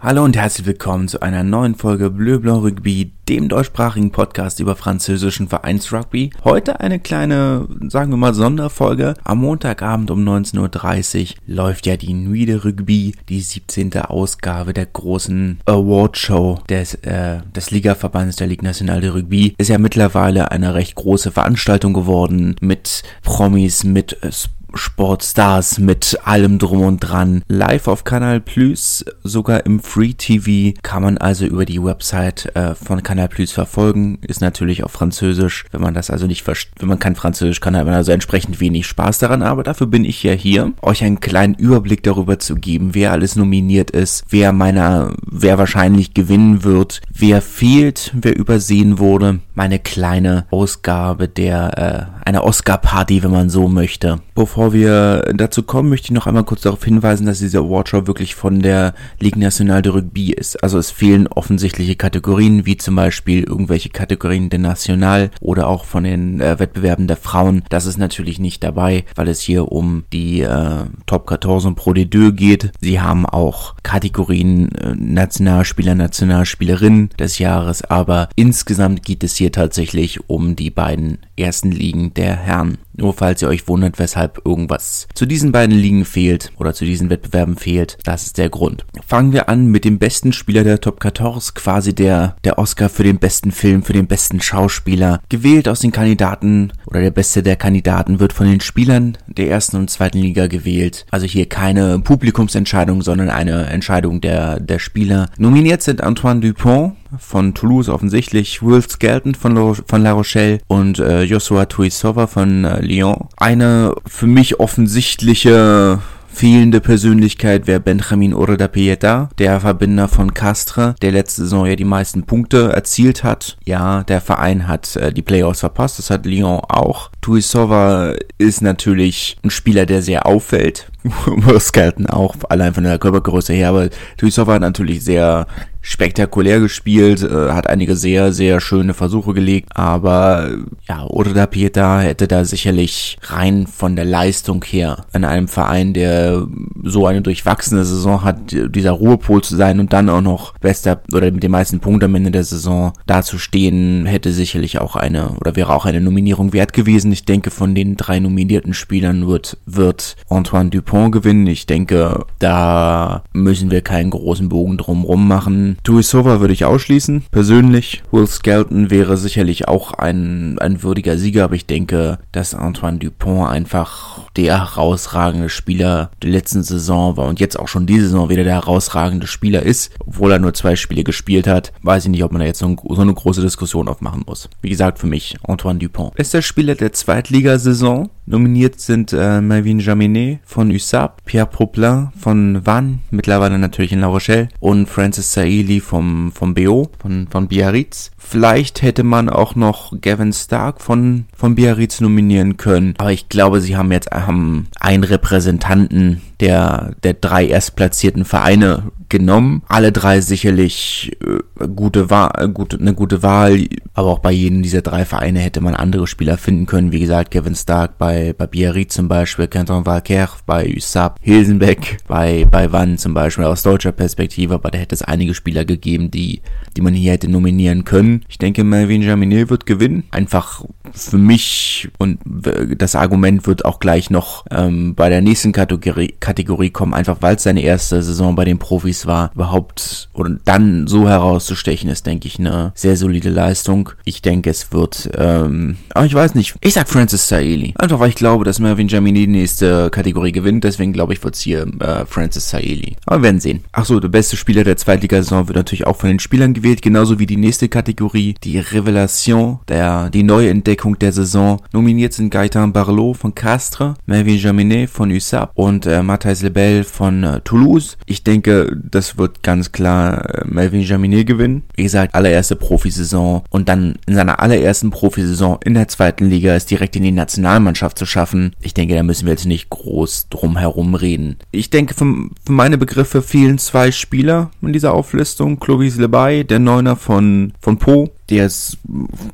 Hallo und herzlich willkommen zu einer neuen Folge Bleu Blanc Rugby, dem deutschsprachigen Podcast über französischen Vereinsrugby. Heute eine kleine, sagen wir mal, Sonderfolge. Am Montagabend um 19.30 Uhr läuft ja die Nuit de Rugby, die 17. Ausgabe der großen Awardshow des, äh, des Ligaverbands der Ligue Nationale de Rugby. Ist ja mittlerweile eine recht große Veranstaltung geworden mit Promis, mit äh, Sportstars mit allem drum und dran. Live auf Kanal Plus, sogar im Free TV, kann man also über die Website äh, von Kanal Plus verfolgen. Ist natürlich auf Französisch. Wenn man das also nicht versteht, wenn man kein Französisch kann, hat man also entsprechend wenig Spaß daran. Aber dafür bin ich ja hier, euch einen kleinen Überblick darüber zu geben, wer alles nominiert ist, wer meiner, wer wahrscheinlich gewinnen wird, wer fehlt, wer übersehen wurde. Meine kleine Ausgabe der, äh, einer Oscar-Party, wenn man so möchte. Bevor bevor wir dazu kommen, möchte ich noch einmal kurz darauf hinweisen, dass diese Awardshow wirklich von der Ligue Nationale de Rugby ist. Also es fehlen offensichtliche Kategorien, wie zum Beispiel irgendwelche Kategorien der National oder auch von den äh, Wettbewerben der Frauen. Das ist natürlich nicht dabei, weil es hier um die äh, Top 14 und Pro de Deux geht. Sie haben auch Kategorien äh, Nationalspieler, Nationalspielerin des Jahres, aber insgesamt geht es hier tatsächlich um die beiden ersten Ligen der Herren. Nur falls ihr euch wundert, weshalb irgendwas zu diesen beiden Ligen fehlt oder zu diesen Wettbewerben fehlt, das ist der Grund. Fangen wir an mit dem besten Spieler der Top 14, quasi der, der Oscar für den besten Film, für den besten Schauspieler. Gewählt aus den Kandidaten oder der beste der Kandidaten wird von den Spielern der ersten und zweiten Liga gewählt. Also hier keine Publikumsentscheidung, sondern eine Entscheidung der, der Spieler. Nominiert sind Antoine Dupont, von Toulouse offensichtlich, Will Skelton von, von La Rochelle und äh, Joshua Tuisova von äh, Lyon. Eine für mich offensichtliche fehlende Persönlichkeit wäre Benjamin Oreda Pieta, der Verbinder von Castre, der letzte Saison ja die meisten Punkte erzielt hat. Ja, der Verein hat äh, die Playoffs verpasst, das hat Lyon auch. Tuisova ist natürlich ein Spieler, der sehr auffällt. Skelton auch, allein von der Körpergröße her, aber Tuisova hat natürlich sehr spektakulär gespielt, äh, hat einige sehr, sehr schöne Versuche gelegt, aber ja, Oda Pieta hätte da sicherlich rein von der Leistung her in einem Verein, der so eine durchwachsene Saison hat, dieser Ruhepol zu sein und dann auch noch bester oder mit den meisten Punkten am Ende der Saison dazustehen, hätte sicherlich auch eine oder wäre auch eine Nominierung wert gewesen. Ich denke, von den drei nominierten Spielern wird, wird Antoine Dupont gewinnen. Ich denke, da müssen wir keinen großen Bogen drumrum machen. Tuisova würde ich ausschließen, persönlich. Will Skelton wäre sicherlich auch ein, ein würdiger Sieger, aber ich denke, dass Antoine Dupont einfach der herausragende Spieler der letzten Saison war und jetzt auch schon diese Saison wieder der herausragende Spieler ist, obwohl er nur zwei Spiele gespielt hat. Weiß ich nicht, ob man da jetzt so, so eine große Diskussion aufmachen muss. Wie gesagt, für mich Antoine Dupont. Bester Spieler der Zweitligasaison. Nominiert sind äh, Melvin Jaminet von USAP, Pierre Poplin von Vannes, mittlerweile natürlich in La Rochelle, und Francis Saili vom, vom BO, von, von Biarritz. Vielleicht hätte man auch noch Gavin Stark von, von Biarritz nominieren können, aber ich glaube, sie haben jetzt haben einen Repräsentanten der, der drei erstplatzierten Vereine genommen. Alle drei sicherlich äh, gute Wahl, äh, gute, eine gute Wahl, aber auch bei jedem dieser drei Vereine hätte man andere Spieler finden können. Wie gesagt, Kevin Stark bei, bei Biarritz zum Beispiel, Canton Valker bei USAP, Hilsenbeck bei, bei Wann zum Beispiel aus deutscher Perspektive, aber da hätte es einige Spieler gegeben, die, die man hier hätte nominieren können. Ich denke, Melvin Jaminet wird gewinnen. Einfach für mich und das Argument wird auch gleich noch ähm, bei der nächsten Kategorie Kategorie kommen, einfach weil es seine erste Saison bei den Profis war, überhaupt oder dann so herauszustechen, ist, denke ich, eine sehr solide Leistung. Ich denke, es wird, ähm, aber ich weiß nicht. Ich sag Francis Saeli. Einfach weil ich glaube, dass Mervyn Jamini die nächste Kategorie gewinnt, deswegen glaube ich, wird es hier äh, Francis Saeli. Aber wir werden sehen. Achso, der beste Spieler der Zweitligasaison wird natürlich auch von den Spielern gewählt, genauso wie die nächste Kategorie, die Revelation, der, die Neuentdeckung der Saison. Nominiert sind Gaetan Barlow von Castres, Mervyn Jaminet von USAP und äh, Matthijs Lebel von äh, Toulouse. Ich denke, das wird ganz klar äh, Melvin Jaminet gewinnen. Wie gesagt, allererste Profisaison und dann in seiner allerersten Profisaison in der zweiten Liga ist direkt in die Nationalmannschaft zu schaffen. Ich denke, da müssen wir jetzt nicht groß drum herum reden. Ich denke, für, für meine Begriffe fehlen zwei Spieler in dieser Auflistung. Clovis Lebay, der Neuner von, von Po, der ist,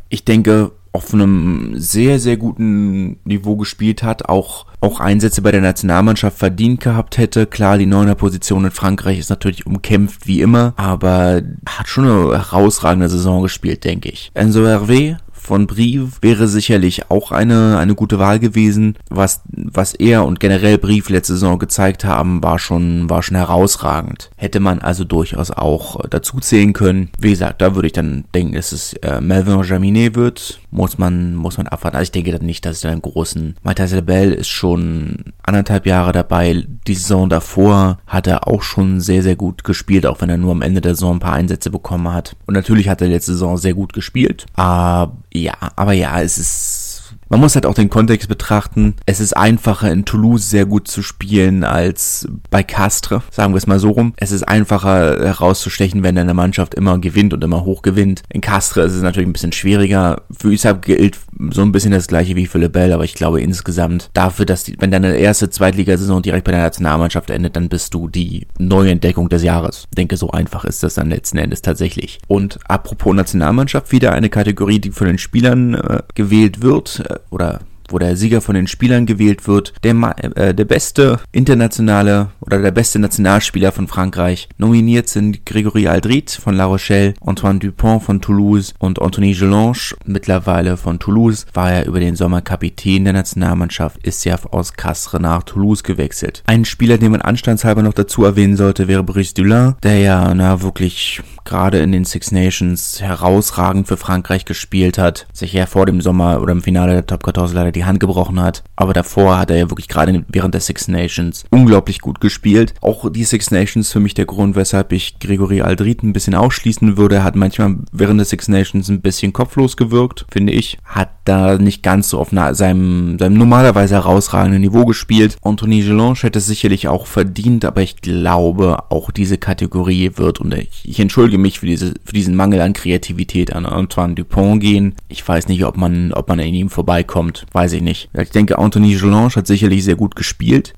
ich denke, auf einem sehr, sehr guten Niveau gespielt hat, auch auch Einsätze bei der Nationalmannschaft verdient gehabt hätte. Klar, die neuner Position in Frankreich ist natürlich umkämpft wie immer, aber hat schon eine herausragende Saison gespielt, denke ich. Enzo Hervé von Brief wäre sicherlich auch eine, eine gute Wahl gewesen. Was, was er und generell Brief letzte Saison gezeigt haben, war schon, war schon herausragend. Hätte man also durchaus auch äh, dazu zählen können. Wie gesagt, da würde ich dann denken, dass es äh, Melvin Jaminet wird. Muss man, muss man abwarten. Also ich denke dann nicht, dass es da einen großen, Matthias Lebel ist schon anderthalb Jahre dabei. Die Saison davor hat er auch schon sehr, sehr gut gespielt, auch wenn er nur am Ende der Saison ein paar Einsätze bekommen hat. Und natürlich hat er letzte Saison sehr gut gespielt. Aber ja, aber ja, es ist man muss halt auch den Kontext betrachten. Es ist einfacher in Toulouse sehr gut zu spielen als bei Castres, sagen wir es mal so rum. Es ist einfacher herauszustechen, wenn deine Mannschaft immer gewinnt und immer hoch gewinnt. In Castres ist es natürlich ein bisschen schwieriger. Für Üsab gilt so ein bisschen das gleiche wie für Lebel, aber ich glaube insgesamt dafür, dass die, wenn deine erste Zweitligasaison direkt bei der Nationalmannschaft endet, dann bist du die neue Entdeckung des Jahres. Ich denke, so einfach ist das dann letzten Endes tatsächlich. Und apropos Nationalmannschaft, wieder eine Kategorie, die von den Spielern äh, gewählt wird oder wo der Sieger von den Spielern gewählt wird, der, äh, der beste internationale oder der beste Nationalspieler von Frankreich. Nominiert sind Grégory Aldrit von La Rochelle, Antoine Dupont von Toulouse und Anthony Gelange, mittlerweile von Toulouse, war er über den Sommer Kapitän der Nationalmannschaft, ist ja aus Castres nach Toulouse gewechselt. Ein Spieler, den man anstandshalber noch dazu erwähnen sollte, wäre Brice Dulin, der ja, na, wirklich gerade in den Six Nations herausragend für Frankreich gespielt hat, sich ja vor dem Sommer oder im Finale der Top 14 leider die Hand gebrochen hat. Aber davor hat er ja wirklich gerade während der Six Nations unglaublich gut gespielt. Auch die Six Nations für mich der Grund, weshalb ich Gregory Aldrit ein bisschen ausschließen würde. Er hat manchmal während der Six Nations ein bisschen kopflos gewirkt, finde ich. Hat da nicht ganz so auf seinem, seinem normalerweise herausragenden Niveau gespielt. Anthony Gelange hätte es sicherlich auch verdient, aber ich glaube, auch diese Kategorie wird, und ich, ich entschuldige mich für, diese, für diesen Mangel an Kreativität an Antoine Dupont gehen. Ich weiß nicht, ob man, ob man an ihm vorbeikommt. Weiß ich nicht. Ich denke, Anthony Gelange hat sicherlich sehr gut gespielt,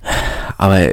aber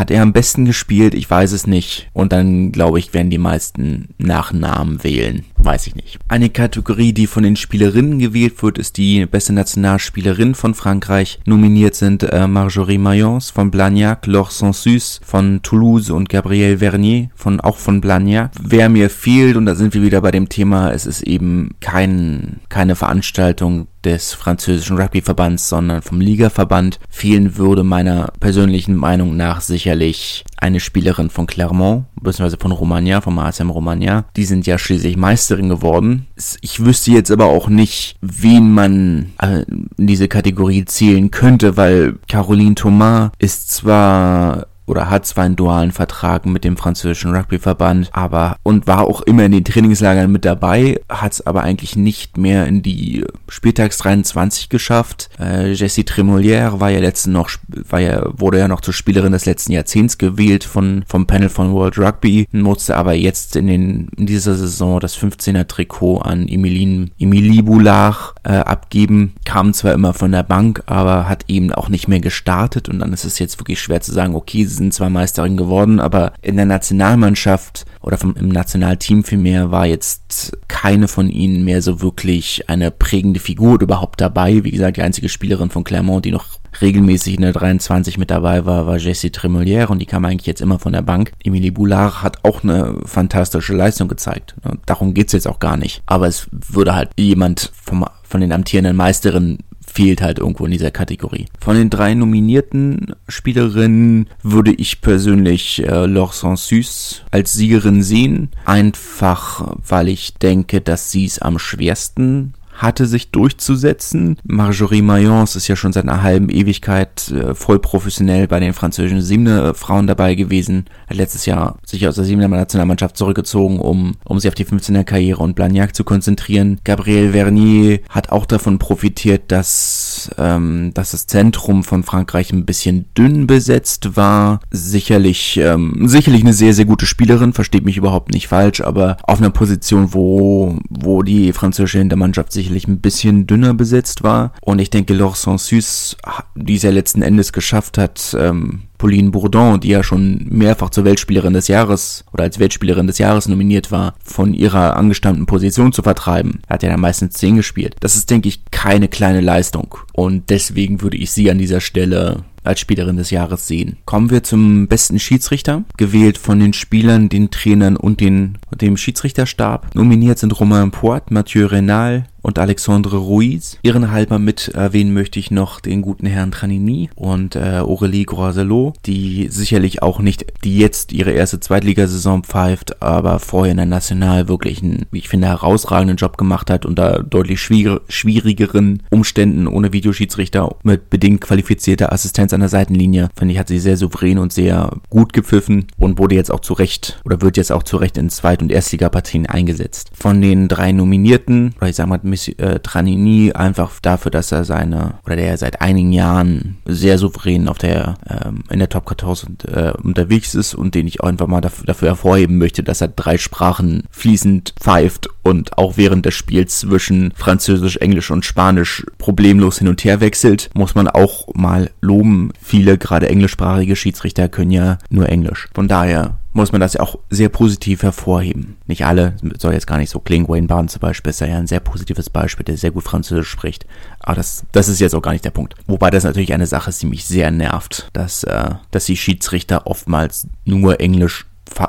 hat er am besten gespielt? Ich weiß es nicht. Und dann, glaube ich, werden die meisten nach Namen wählen. Weiß ich nicht. Eine Kategorie, die von den Spielerinnen gewählt wird, ist die beste Nationalspielerin von Frankreich. Nominiert sind äh, Marjorie Mayence von Blagnac, Laure Sansus von Toulouse und Gabrielle Vernier von auch von Blagnac. Wer mir fehlt, und da sind wir wieder bei dem Thema, es ist eben kein, keine Veranstaltung des französischen Rugbyverbands, sondern vom Ligaverband fehlen würde meiner persönlichen Meinung nach sicherlich eine Spielerin von Clermont, beziehungsweise von Romagna, vom ASM Romagna. Die sind ja schließlich Meisterin geworden. Ich wüsste jetzt aber auch nicht, wen man äh, in diese Kategorie zählen könnte, weil Caroline Thomas ist zwar oder hat zwar einen dualen Vertrag mit dem französischen Rugbyverband, aber und war auch immer in den Trainingslagern mit dabei, hat es aber eigentlich nicht mehr in die Spieltags 23 geschafft. Äh, Jessie Tremolière war ja letzten noch, war ja, wurde ja noch zur Spielerin des letzten Jahrzehnts gewählt von, vom Panel von World Rugby, musste aber jetzt in den, in dieser Saison das 15er Trikot an Emilien, Emilie Boulard äh, abgeben, kam zwar immer von der Bank, aber hat eben auch nicht mehr gestartet und dann ist es jetzt wirklich schwer zu sagen, okay, sind zwar Meisterin geworden, aber in der Nationalmannschaft oder vom, im Nationalteam vielmehr war jetzt keine von ihnen mehr so wirklich eine prägende Figur überhaupt dabei. Wie gesagt, die einzige Spielerin von Clermont, die noch regelmäßig in der 23 mit dabei war, war Jessie Tremolière und die kam eigentlich jetzt immer von der Bank. Emilie Boulard hat auch eine fantastische Leistung gezeigt. Darum geht's jetzt auch gar nicht. Aber es würde halt jemand vom, von den amtierenden Meisterinnen fehlt halt irgendwo in dieser Kategorie. Von den drei nominierten Spielerinnen würde ich persönlich äh, Laure Sansus als Siegerin sehen. Einfach, weil ich denke, dass sie es am schwersten hatte sich durchzusetzen. Marjorie Mayence ist ja schon seit einer halben Ewigkeit äh, voll professionell bei den französischen Siebener Frauen dabei gewesen. Hat letztes Jahr sich aus der Siebener Nationalmannschaft zurückgezogen, um, um sich auf die 15er Karriere und Blagnac zu konzentrieren. Gabriel Vernier hat auch davon profitiert, dass, ähm, dass das Zentrum von Frankreich ein bisschen dünn besetzt war. Sicherlich, ähm, sicherlich eine sehr, sehr gute Spielerin, versteht mich überhaupt nicht falsch, aber auf einer Position, wo, wo die französische Hintermannschaft sich sicherlich ein bisschen dünner besetzt war. Und ich denke, Laure Sansus, die es ja letzten Endes geschafft hat, ähm, Pauline Bourdon, die ja schon mehrfach zur Weltspielerin des Jahres oder als Weltspielerin des Jahres nominiert war, von ihrer angestammten Position zu vertreiben. Er hat ja dann meistens 10 gespielt. Das ist, denke ich, keine kleine Leistung. Und deswegen würde ich sie an dieser Stelle als Spielerin des Jahres sehen. Kommen wir zum besten Schiedsrichter, gewählt von den Spielern, den Trainern und den, dem Schiedsrichterstab. Nominiert sind Romain Poit, Mathieu Renal, und Alexandre Ruiz. Ihren halber mit erwähnen möchte ich noch den guten Herrn Tranini und äh, Aurélie Groiselot, die sicherlich auch nicht, die jetzt ihre erste Zweitligasaison pfeift, aber vorher in der National wirklich einen, wie ich finde, herausragenden Job gemacht hat unter deutlich schwier schwierigeren Umständen ohne Videoschiedsrichter mit bedingt qualifizierter Assistenz an der Seitenlinie. Finde ich, hat sie sehr souverän und sehr gut gepfiffen und wurde jetzt auch zu Recht oder wird jetzt auch zu Recht in Zweit- und Erstligapartien eingesetzt. Von den drei Nominierten, oder ich sag mal Miss, äh, Tranini einfach dafür, dass er seine, oder der seit einigen Jahren sehr souverän auf der, ähm, in der Top 14 äh, unterwegs ist und den ich auch einfach mal dafür, dafür hervorheben möchte, dass er drei Sprachen fließend pfeift und auch während des Spiels zwischen Französisch, Englisch und Spanisch problemlos hin und her wechselt, muss man auch mal loben. Viele, gerade englischsprachige Schiedsrichter können ja nur Englisch. Von daher muss man das ja auch sehr positiv hervorheben. Nicht alle, soll jetzt gar nicht so klingen. Wayne Barnes zum Beispiel ist ja ein sehr positives Beispiel, der sehr gut Französisch spricht. Aber das, das ist jetzt auch gar nicht der Punkt. Wobei das natürlich eine Sache ist, die mich sehr nervt, dass, äh, dass die Schiedsrichter oftmals nur Englisch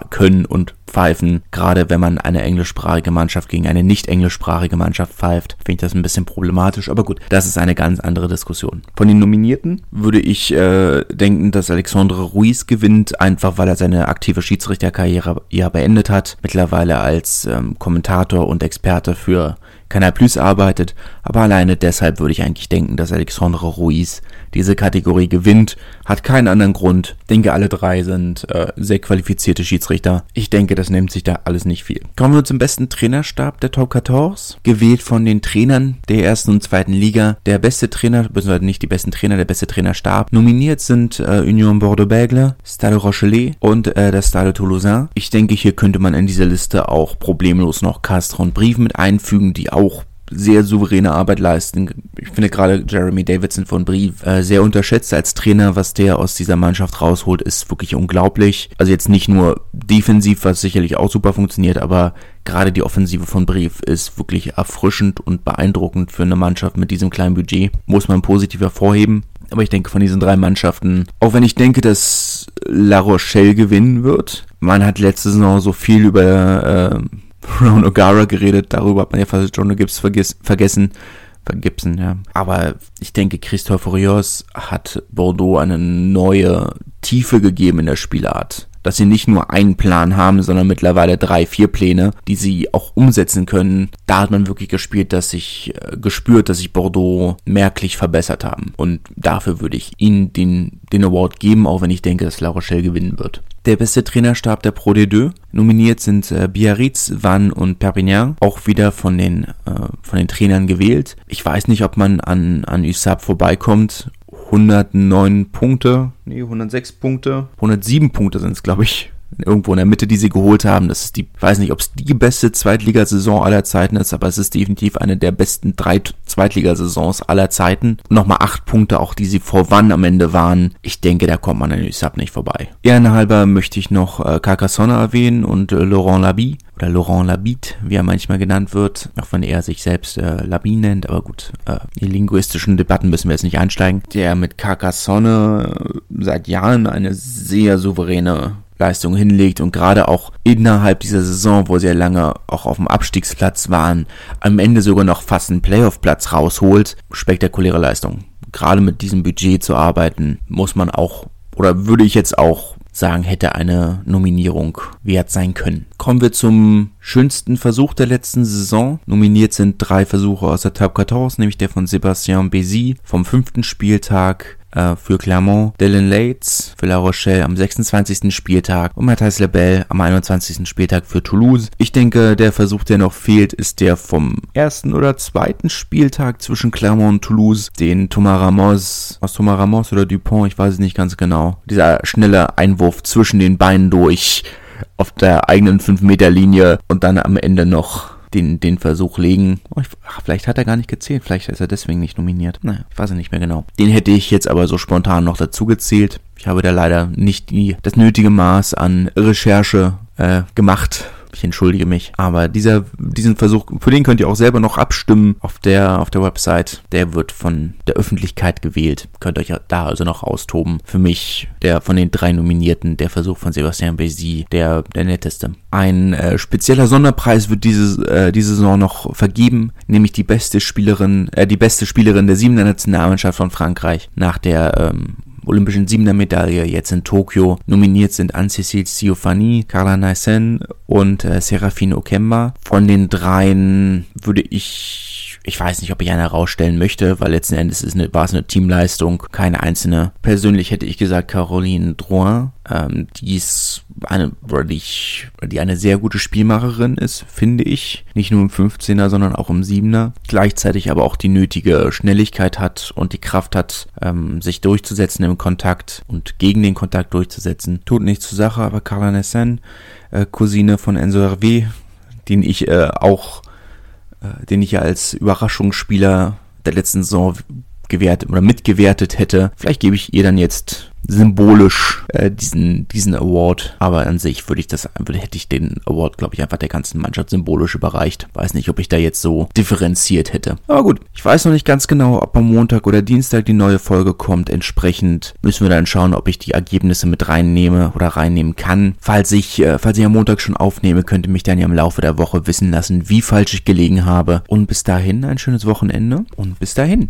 können und pfeifen. Gerade wenn man eine englischsprachige Mannschaft gegen eine nicht englischsprachige Mannschaft pfeift, finde ich das ein bisschen problematisch. Aber gut, das ist eine ganz andere Diskussion. Von den Nominierten würde ich äh, denken, dass Alexandre Ruiz gewinnt, einfach weil er seine aktive Schiedsrichterkarriere ja beendet hat. Mittlerweile als ähm, Kommentator und Experte für Canal Plus arbeitet, aber alleine deshalb würde ich eigentlich denken, dass Alexandre Ruiz diese Kategorie gewinnt. Hat keinen anderen Grund. Denke, alle drei sind äh, sehr qualifizierte Schiedsrichter. Ich denke, das nimmt sich da alles nicht viel. Kommen wir zum besten Trainerstab der Top 14. Gewählt von den Trainern der ersten und zweiten Liga. Der beste Trainer, beziehungsweise nicht die besten Trainer, der beste Trainerstab. Nominiert sind äh, Union Bordeaux-Bègles, Stade Rochelet und äh, der Stade Toulousain. Ich denke, hier könnte man in dieser Liste auch problemlos noch Castro und Brief mit einfügen, die auch sehr souveräne Arbeit leisten. Ich finde gerade Jeremy Davidson von Brief äh, sehr unterschätzt als Trainer, was der aus dieser Mannschaft rausholt, ist wirklich unglaublich. Also jetzt nicht nur defensiv, was sicherlich auch super funktioniert, aber gerade die Offensive von Brief ist wirklich erfrischend und beeindruckend für eine Mannschaft mit diesem kleinen Budget. Muss man positiv hervorheben. Aber ich denke von diesen drei Mannschaften, auch wenn ich denke, dass La Rochelle gewinnen wird, man hat letzte Saison so viel über äh, Ron O'Gara geredet, darüber hat man ja fast John Gibbs vergessen, vergessen. Gibson, ja. Aber ich denke, Christophe Rios hat Bordeaux eine neue Tiefe gegeben in der Spielart dass sie nicht nur einen Plan haben, sondern mittlerweile drei, vier Pläne, die sie auch umsetzen können. Da hat man wirklich gespielt, dass sich äh, gespürt, dass sich Bordeaux merklich verbessert haben. Und dafür würde ich ihnen den, den Award geben, auch wenn ich denke, dass La Rochelle gewinnen wird. Der beste Trainerstab der Pro D2. Nominiert sind äh, Biarritz, Vannes und Perpignan. Auch wieder von den, äh, von den Trainern gewählt. Ich weiß nicht, ob man an, an USAP vorbeikommt 109 Punkte, nee, 106 Punkte, 107 Punkte sind es, glaube ich, irgendwo in der Mitte, die sie geholt haben. Das ist die, weiß nicht, ob es die beste Zweitligasaison aller Zeiten ist, aber es ist definitiv eine der besten drei Zweitligasaisons aller Zeiten. Nochmal acht Punkte, auch die sie vor wann am Ende waren. Ich denke, da kommt man an USAP nicht vorbei. Ehrenhalber möchte ich noch äh, Carcassonne erwähnen und äh, Laurent Labie oder Laurent Labitte, wie er manchmal genannt wird, auch wenn er sich selbst äh, Labi nennt, aber gut, äh, in linguistischen Debatten müssen wir jetzt nicht einsteigen, der mit Carcassonne seit Jahren eine sehr souveräne Leistung hinlegt und gerade auch innerhalb dieser Saison, wo sie ja lange auch auf dem Abstiegsplatz waren, am Ende sogar noch fast einen Playoff-Platz rausholt, spektakuläre Leistung. Gerade mit diesem Budget zu arbeiten, muss man auch, oder würde ich jetzt auch sagen, hätte eine Nominierung wert sein können. Kommen wir zum schönsten Versuch der letzten Saison. Nominiert sind drei Versuche aus der Top 14, nämlich der von Sebastian Bézi vom fünften Spieltag, äh, für Clermont, Dylan Lates für La Rochelle am 26. Spieltag und Matthijs Lebel am 21. Spieltag für Toulouse. Ich denke, der Versuch, der noch fehlt, ist der vom ersten oder zweiten Spieltag zwischen Clermont und Toulouse, den Thomas Ramos, aus Thomas Ramos oder Dupont, ich weiß es nicht ganz genau, dieser schnelle Einwurf zwischen den Beinen durch auf der eigenen 5-Meter-Linie und dann am Ende noch den, den Versuch legen. Oh, ich, ach, vielleicht hat er gar nicht gezählt, vielleicht ist er deswegen nicht nominiert. Naja, ich weiß es nicht mehr genau. Den hätte ich jetzt aber so spontan noch dazu gezählt. Ich habe da leider nicht die, das nötige Maß an Recherche äh, gemacht ich entschuldige mich. Aber dieser, diesen Versuch, für den könnt ihr auch selber noch abstimmen auf der, auf der Website. Der wird von der Öffentlichkeit gewählt. Könnt euch da also noch austoben. Für mich, der von den drei Nominierten, der Versuch von Sebastian Bézi, der, der netteste. Ein äh, spezieller Sonderpreis wird diese, äh, diese Saison noch vergeben, nämlich die beste Spielerin, äh, die beste Spielerin der siebener Nationalmannschaft von Frankreich nach der, ähm, olympischen Siebener Medaille jetzt in Tokio. Nominiert sind Anne-Cécile Siofani, Carla Naisen und äh, Serafine Okemba. Von den dreien würde ich ich weiß nicht, ob ich eine herausstellen möchte, weil letzten Endes ist eine, war es eine Teamleistung, keine einzelne. Persönlich hätte ich gesagt Caroline Drouin, ähm, die ist eine, die, die eine sehr gute Spielmacherin ist, finde ich. Nicht nur im 15er, sondern auch im 7er. Gleichzeitig aber auch die nötige Schnelligkeit hat und die Kraft hat, ähm, sich durchzusetzen im Kontakt und gegen den Kontakt durchzusetzen. Tut nichts zur Sache, aber Carla Nessen, äh, Cousine von Enzo Hervé, den ich äh, auch den ich ja als Überraschungsspieler der letzten Saison gewertet oder mitgewertet hätte. Vielleicht gebe ich ihr dann jetzt symbolisch äh, diesen diesen Award, aber an sich würde ich das hätte ich den Award glaube ich einfach der ganzen Mannschaft symbolisch überreicht. Weiß nicht, ob ich da jetzt so differenziert hätte. Aber gut, ich weiß noch nicht ganz genau, ob am Montag oder Dienstag die neue Folge kommt. Entsprechend müssen wir dann schauen, ob ich die Ergebnisse mit reinnehme oder reinnehmen kann. Falls ich äh, falls ich am Montag schon aufnehme, könnte mich dann ja im Laufe der Woche wissen lassen, wie falsch ich gelegen habe. Und bis dahin ein schönes Wochenende und bis dahin.